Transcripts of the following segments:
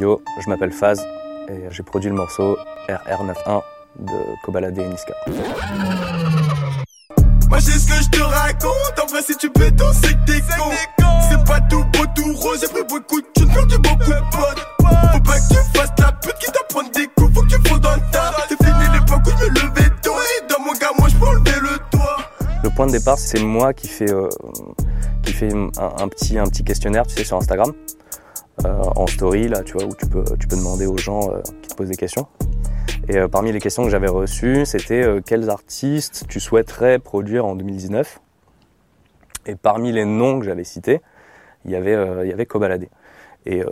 Yo, je m'appelle Faz et j'ai produit le morceau RR91 de Kobalade et Niska. Moi j'ai ce que je te raconte, en vrai si tu peux ton c'est que t'es con. C'est pas tout beau tout rose, j'ai pris beaucoup de thunes, perdu beaucoup de potes Faut pas que tu fasses la pute qui t'apprend des coups, faut que tu dans le tas. C'est fini l'époque où je me levais tôt. Et dans mon gars moi je peux enlever le toit. Le point de départ c'est moi qui fais, euh, qui fait un, un petit, un petit questionnaire tu sais sur Instagram en story là tu vois où tu peux, tu peux demander aux gens euh, qui te posent des questions. Et euh, parmi les questions que j'avais reçues, c'était euh, quels artistes tu souhaiterais produire en 2019 Et parmi les noms que j'avais cités, il y avait, euh, il y avait Kobalade. Et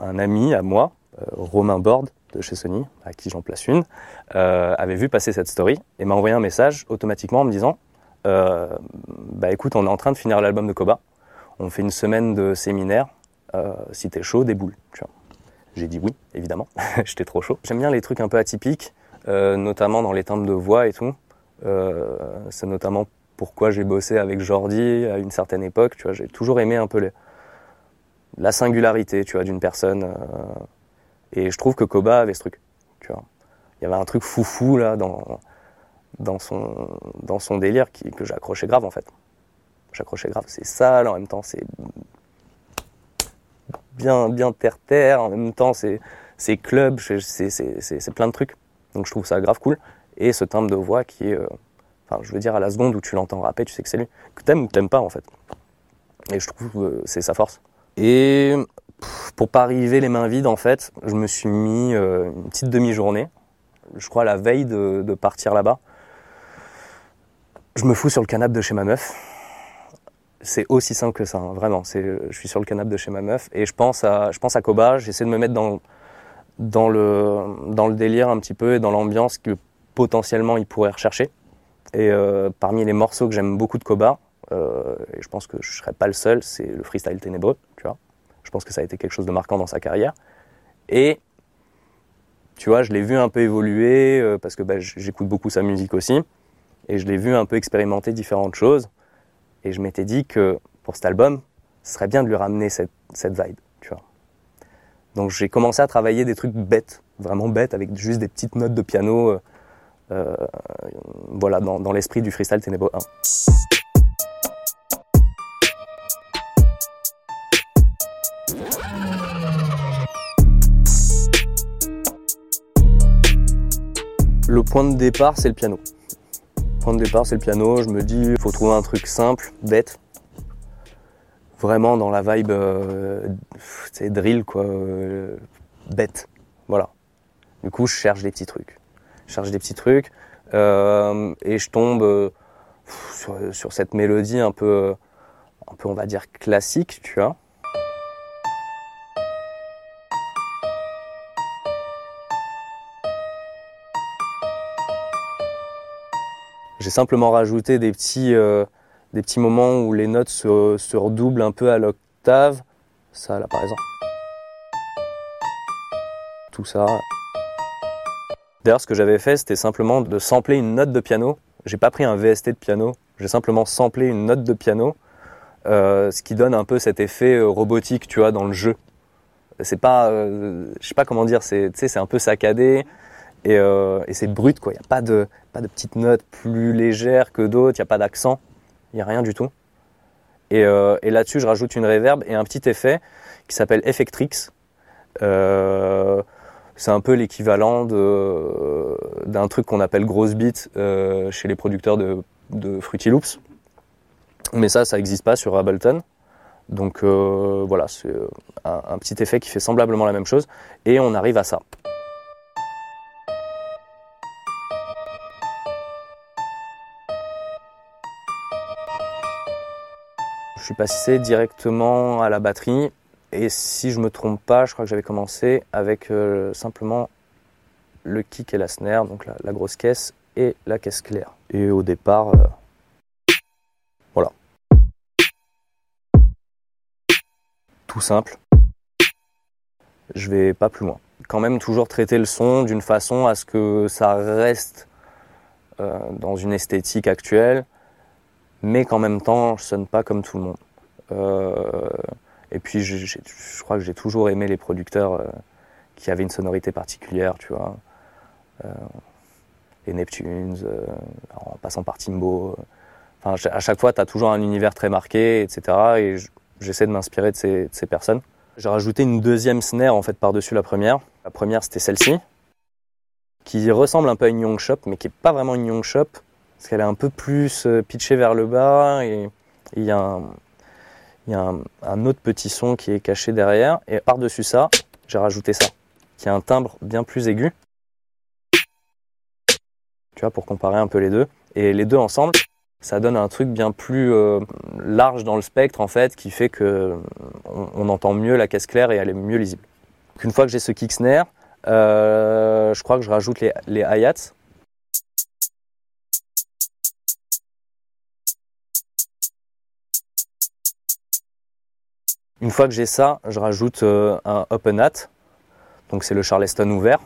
un ami à moi, Romain Borde de chez Sony, à qui j'en place une, avait vu passer cette story et m'a envoyé un message automatiquement en me disant Bah écoute, on est en train de finir l'album de Koba, on fait une semaine de séminaire, si t'es chaud, des boules. Tu vois. J'ai dit oui, évidemment. J'étais trop chaud. J'aime bien les trucs un peu atypiques, euh, notamment dans les timbres de voix et tout. Euh, c'est notamment pourquoi j'ai bossé avec Jordi à une certaine époque. Tu vois, j'ai toujours aimé un peu les, la singularité, tu vois, d'une personne. Euh, et je trouve que Koba avait ce truc. Tu vois, il y avait un truc foufou là dans dans son dans son délire qui, que j'accrochais grave en fait. J'accrochais grave. C'est sale en même temps, c'est bien, bien terre-terre, en même temps c'est, c'est club, c'est, c'est, c'est, plein de trucs. Donc je trouve ça grave cool. Et ce timbre de voix qui euh, enfin je veux dire à la seconde où tu l'entends rapper, tu sais que c'est lui. Que t'aimes ou que t'aimes pas en fait. Et je trouve que c'est sa force. Et pour pas arriver les mains vides en fait, je me suis mis euh, une petite demi-journée, je crois la veille de, de partir là-bas. Je me fous sur le canapé de chez ma meuf c'est aussi simple que ça, hein, vraiment. C'est, je suis sur le canapé de chez ma meuf et je pense à, je pense à Koba. J'essaie de me mettre dans, dans, le, dans le délire un petit peu et dans l'ambiance que potentiellement il pourrait rechercher. Et euh, parmi les morceaux que j'aime beaucoup de Koba, euh, et je pense que je serais pas le seul, c'est le freestyle ténébreux, tu vois. Je pense que ça a été quelque chose de marquant dans sa carrière. Et tu vois, je l'ai vu un peu évoluer euh, parce que bah, j'écoute beaucoup sa musique aussi, et je l'ai vu un peu expérimenter différentes choses. Et je m'étais dit que pour cet album, ce serait bien de lui ramener cette, cette vibe. Donc j'ai commencé à travailler des trucs bêtes, vraiment bêtes, avec juste des petites notes de piano, euh, euh, voilà, dans, l'esprit du freestyle Ténébreux 1. Le point de départ, c'est le piano. De départ, c'est le piano. Je me dis, il faut trouver un truc simple, bête. Vraiment dans la vibe, euh, c'est drill, quoi. euh, bête. Voilà. Du coup, je cherche des petits trucs. Je cherche des petits trucs. euh, et je tombe euh, sur, sur cette mélodie un peu, un peu, on va dire, classique, tu vois. J'ai simplement rajouté des petits, euh, des petits moments où les notes se, se redoublent un peu à l'octave. Ça, là, par exemple. Tout ça. D'ailleurs, ce que j'avais fait, c'était simplement de sampler une note de piano. J'ai pas pris un VST de piano. J'ai simplement samplé une note de piano, euh, ce qui donne un peu cet effet euh, robotique, tu vois, dans le jeu. C'est pas, euh, je sais pas comment dire, c'est, tu sais, c'est un peu saccadé et, euh, et c'est brut, quoi. Il y a pas de, pas de petites notes plus légères que d'autres. Il y a pas d'accent. Il y a rien du tout. Et, euh, et là-dessus, je rajoute une reverb et un petit effet qui s'appelle Effectrix. Euh, c'est un peu l'équivalent d'un truc qu'on appelle grosse beat chez les producteurs de, de Fruity Loops. Mais ça, ça n'existe pas sur Ableton. Donc voilà, c'est un petit effet qui fait semblablement la même chose. Et on arrive à ça. Suis passé directement à la batterie et si je me trompe pas, je crois que j'avais commencé avec euh, simplement le kick et la snare, donc la, grosse caisse et la caisse claire. Et au départ, euh, voilà. Tout simple. Je vais pas plus loin. Quand même toujours traiter le son d'une façon à ce que ça reste euh, dans une esthétique actuelle, mais qu'en même temps je sonne pas comme tout le monde. Euh, Et puis je, crois que j'ai toujours aimé les producteurs euh, qui avaient une sonorité particulière, tu vois. Euh, les Neptunes, euh, en passant par Timbo. Enfin, à chaque fois, tu as toujours un univers très marqué, etc. Et j'essaie de m'inspirer de ces, personnes. J'ai rajouté une deuxième snare en fait par-dessus la première. La première, c'était celle-ci, qui ressemble un peu à une Young Shop, mais qui est pas vraiment une Young Shop, parce qu'elle est un peu plus pitchée vers le bas et il y a un, autre petit son qui est caché derrière. Et par-dessus ça, j'ai rajouté ça, qui a un timbre bien plus aigu. Tu vois, pour comparer un peu les deux. Et les deux ensemble, ça donne un truc bien plus euh, large dans le spectre, en fait, qui fait que on, on, entend mieux la caisse claire et elle est mieux lisible. Une fois que j'ai ce kick snare, euh, je crois que je rajoute les, les hi-hats. Une fois que j'ai ça, je rajoute euh, un open hat. Donc c'est le Charleston ouvert.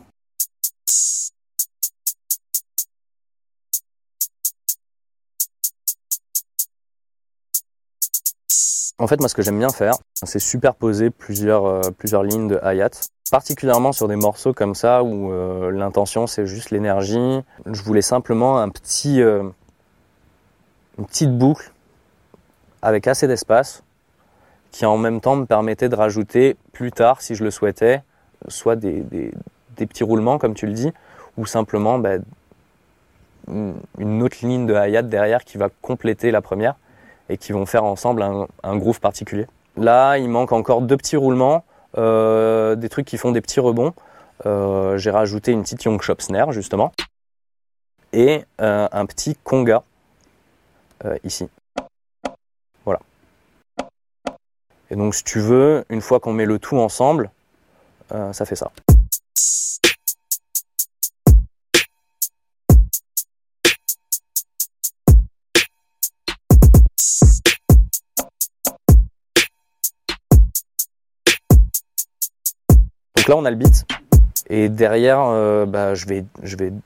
En fait, moi, ce que j'aime bien faire, c'est superposer plusieurs, euh, lignes de hi-hat, particulièrement sur des morceaux comme ça où euh, l'intention c'est juste l'énergie. Je voulais simplement un petit, une petite boucle avec assez d'espace qui en même temps me permettait de rajouter plus tard, si je le souhaitais, soit des, des, petits roulements, comme tu le dis, ou simplement bah, une autre ligne de hi-hat derrière qui va compléter la première et qui vont faire ensemble un, un groove particulier. Là, il manque encore deux petits roulements, euh, des trucs qui font des petits rebonds. Euh, J'ai rajouté une petite Young Shop Snare, justement, et euh, un petit conga ici. Voilà. Et donc, si tu veux, une fois qu'on met le tout ensemble, euh, ça fait ça. Donc là, on a le beat. Et derrière, euh, bah, je, vais,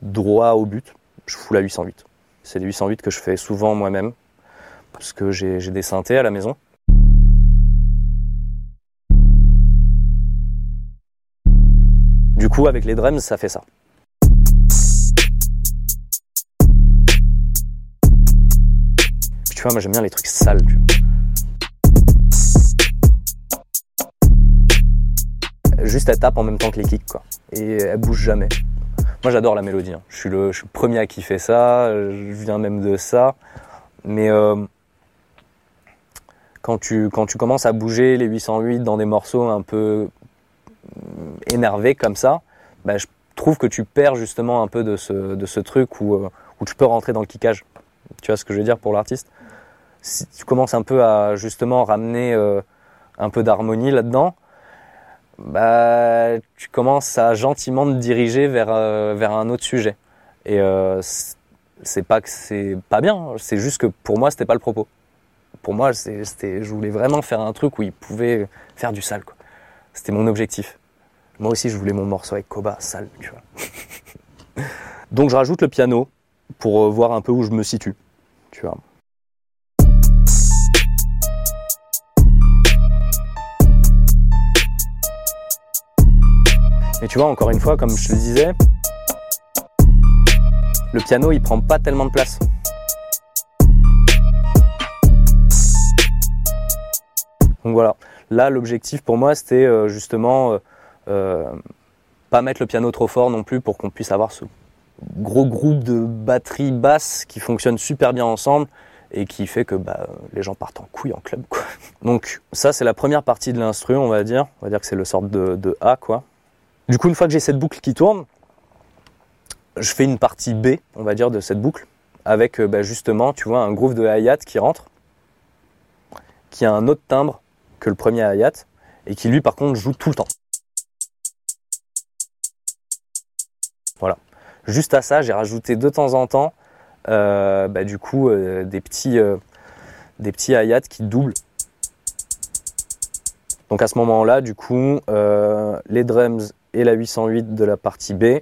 droit au but. Je fous la 808. C'est des 808 que je fais souvent moi-même. Parce que j'ai des synthés à la maison. Du coup, avec les drums, ça fait ça. Tu vois, moi j'aime bien les trucs sales. Juste elle tape en même temps que les kicks quoi. Et elle bouge jamais. Moi j'adore la mélodie, hein. je, suis le, je suis le premier à kiffer ça, je viens même de ça. Mais euh, quand, tu, quand tu commences à bouger les 808 dans des morceaux un peu énervés comme ça, bah, je trouve que tu perds justement un peu de ce, truc où, euh, où tu peux rentrer dans le kickage. Tu vois ce que je veux dire pour l'artiste? Si tu commences un peu à justement ramener euh, un peu d'harmonie là-dedans, bah, tu commences à gentiment te diriger vers, euh, un autre sujet. Et c'est pas que c'est pas bien, c'est juste que pour moi, c'était pas le propos. Pour moi, c'était, je voulais vraiment faire un truc où il pouvait faire du sale. C'était mon objectif. Moi aussi, je voulais mon morceau avec Koba sale, tu vois. Donc, je rajoute le piano pour euh, voir un peu où je me situe, tu vois. Mais tu vois, encore une fois, comme je te le disais, le piano, il prend pas tellement de place. Donc voilà, là l'objectif pour moi c'était euh, justement euh, euh, pas mettre le piano trop fort non plus pour qu'on puisse avoir ce gros groupe de batterie basse qui fonctionne super bien ensemble et qui fait que bah, les gens partent en couille en club quoi. Donc ça c'est la première partie de l'instru on va dire, on va dire que c'est le sort de, de A quoi. Du coup, une fois que j'ai cette boucle qui tourne, je fais une partie B, on va dire, de cette boucle, avec bah, justement, tu vois, un groove de hi-hat qui rentre, qui a un autre timbre que le premier hi-hat, et qui lui, par contre, joue tout le temps. Voilà. Juste à ça, j'ai rajouté de temps en temps, euh, bah, du coup, euh, des petits, euh, des petits hi-hats qui doublent. Donc à ce moment-là, du coup, les drums et la 808 de la partie B,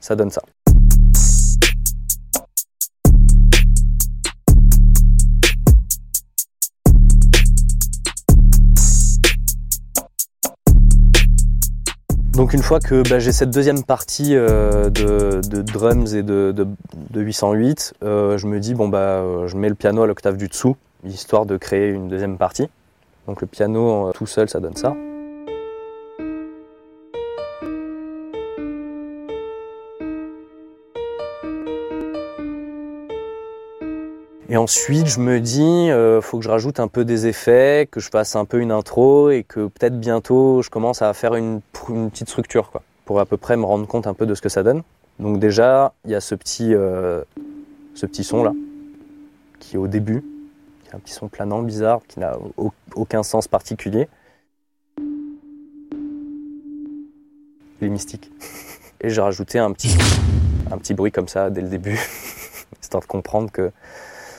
ça donne ça. Donc une fois que bah, j'ai cette deuxième partie euh, de, drums et de, de, de 808, euh, je me dis bon bah euh, je mets le piano à l'octave du dessous, histoire de créer une deuxième partie. Donc le piano tout seul ça donne ça. Et ensuite, je me dis, faut que je rajoute un peu des effets, que je fasse un peu une intro et que peut-être bientôt je commence à faire une, une, petite structure, quoi, pour à peu près me rendre compte un peu de ce que ça donne. Donc déjà, il y a ce petit, euh, ce petit son là, qui est au début, qui est un petit son planant, bizarre, qui n'a aucun sens particulier. Il est mystique. Et j'ai rajouté un petit, un petit bruit comme ça dès le début, histoire de comprendre que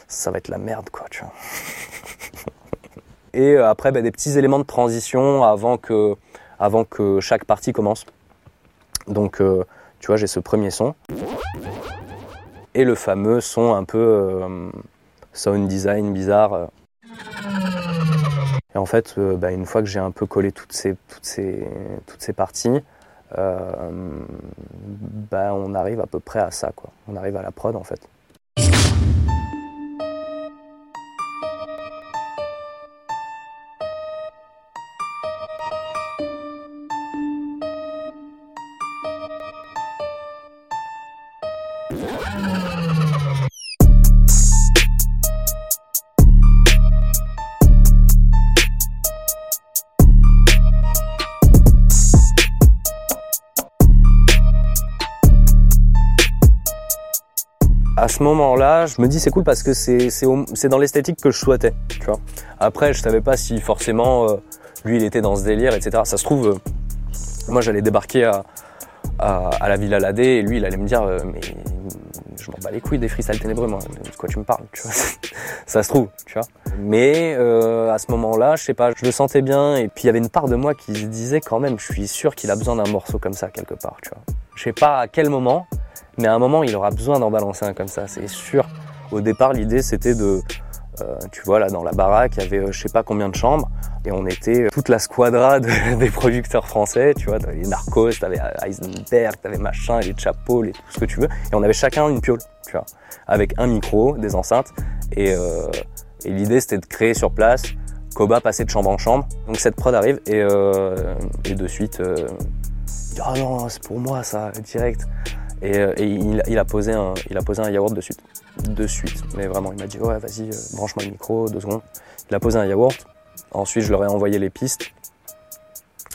ça va être la merde, quoi, tu vois. Et euh, après, bah, des petits éléments de transition avant que, avant que chaque partie commence. Donc, euh, tu vois, j'ai ce premier son. Et le fameux son un peu euh, sound design bizarre. Et en fait, euh, bah, une fois que j'ai un peu collé toutes ces, toutes ces, toutes ces parties, euh, bah, on arrive à peu près à ça, quoi. On arrive à la prod, en fait. À ce moment-là, je me dis c'est cool parce que c'est c'est dans l'esthétique que je souhaitais, tu vois. Après, je savais pas si forcément euh, lui il était dans ce délire, etc. Ça se trouve, euh, moi j'allais débarquer à, à, à, la Villa Ladé et lui il allait me dire euh, mais je m'en bats les couilles des freestyles ténébreux moi, de quoi tu me parles, tu vois. ça se trouve, tu vois. Mais à ce moment-là, je sais pas, je le sentais bien et puis il y avait une part de moi qui se disait quand même, je suis sûr qu'il a besoin d'un morceau comme ça quelque part, tu vois. Je sais pas à quel moment, mais à un moment, il aura besoin d'en balancer un comme ça, c'est sûr. Au départ, l'idée, c'était de, euh, tu vois, là, dans la baraque, il y avait euh, je sais pas combien de chambres, et on était euh, toute la squadra de, des producteurs français, tu vois, t'avais les Narcos, t'avais Heisenberg, t'avais machin, les Chapeaux, les, tout ce que tu veux, et on avait chacun une piole, tu vois, avec un micro, des enceintes, et, euh, et l'idée, c'était de créer sur place, Koba passer de chambre en chambre. Donc cette prod arrive, et, euh, et de suite, euh, ah oh non, c'est pour moi ça, direct. Et, euh, il, a posé un, il a posé un yaourt de suite. De suite. Mais vraiment, il m'a dit, ouais, vas-y, euh, branche-moi le micro, deux secondes. Il a posé un yaourt. Ensuite, je leur ai envoyé les pistes.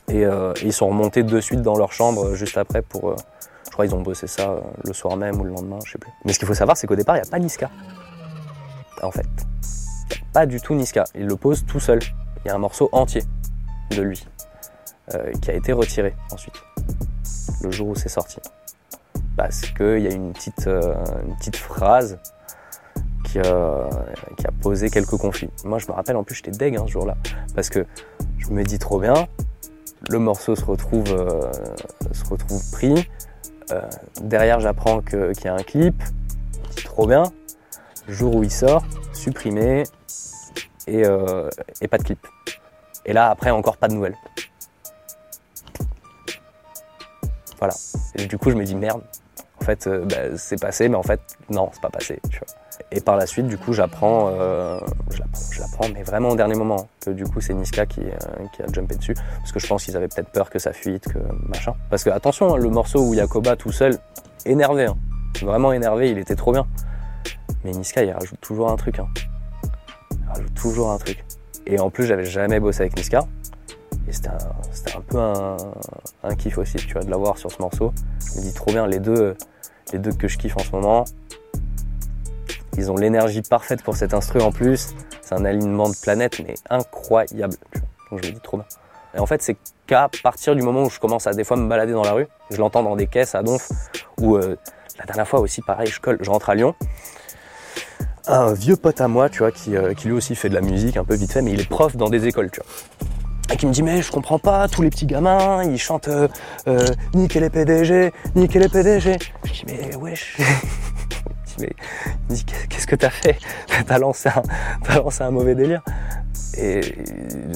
Et, euh, ils sont remontés de suite dans leur chambre juste après pour. Je crois qu'ils ont bossé ça le soir même ou le lendemain, je sais plus. Mais ce qu'il faut savoir, c'est qu'au départ, il n'y a pas Niska. En fait. Pas du tout Niska. Il le pose tout seul. Il y a un morceau entier de lui qui a été retiré ensuite, le jour où c'est sorti parce qu'il y a une petite, euh, phrase qui, euh, qui, a posé quelques conflits. Moi, je me rappelle, en plus, j'étais deg hein, ce jour-là, parce que je me dis trop bien, le morceau se retrouve, euh, se retrouve pris, derrière, j'apprends qu'il y a un clip, trop bien, jour où il sort, supprimé, et, et pas de clip. Et là, après, encore pas de nouvelles. Voilà. Et du coup, je me dis merde, euh, bah, c'est passé, mais en fait, non, c'est pas passé. Tu vois. Et par la suite, du coup, j'apprends, euh, je l'apprends, mais vraiment au dernier moment, que du coup, c'est Niska qui, euh, qui, a jumpé dessus, parce que je pense qu'ils avaient peut-être peur que ça fuite, que machin. Parce que attention, hein, le morceau où Yakoba tout seul, énervé, hein, vraiment énervé, il était trop bien. Mais Niska, il rajoute toujours un truc. Hein. Il rajoute toujours un truc. Et en plus, j'avais jamais bossé avec Niska. Et c'était un, un, peu un, kiff aussi, tu vois, de l'avoir sur ce morceau. Je me dis trop bien, les deux, les deux que je kiffe en ce moment. Ils ont l'énergie parfaite pour cet instru en plus. C'est un alignement de planète, mais incroyable. Donc je me dis trop bien. Et en fait, c'est qu'à partir du moment où je commence à des fois me balader dans la rue, je l'entends dans des caisses à Donf, ou euh, la dernière fois aussi, pareil, je colle, je rentre à Lyon. Un vieux pote à moi, tu vois, qui, euh, qui lui aussi fait de la musique un peu vite fait, mais il est prof dans des écoles, tu vois et qui me dit mais je comprends pas, tous les petits gamins, ils chantent euh, euh, niquer les PDG, niquer les PDG. Je dis mais wesh. mais il dit qu'est-ce que t'as fait? T'as lancé un, lancé un mauvais délire. Et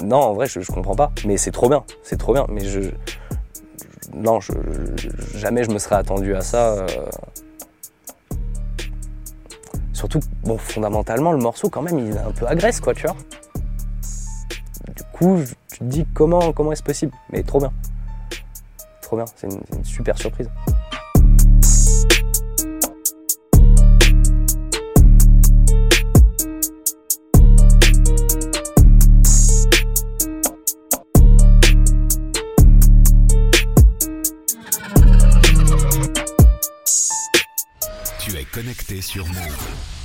non, en vrai, je, comprends pas. Mais c'est trop bien, c'est trop bien. Mais je, non, je- jamais je me serais attendu à ça. euh. Surtout, bon, fondamentalement, le morceau, quand même, il est un peu agresse, quoi, tu vois. Du coup, tu te dis comment, comment est-ce possible Mais trop bien. Trop bien, c'est une, une super surprise. Tu es connecté sur Move.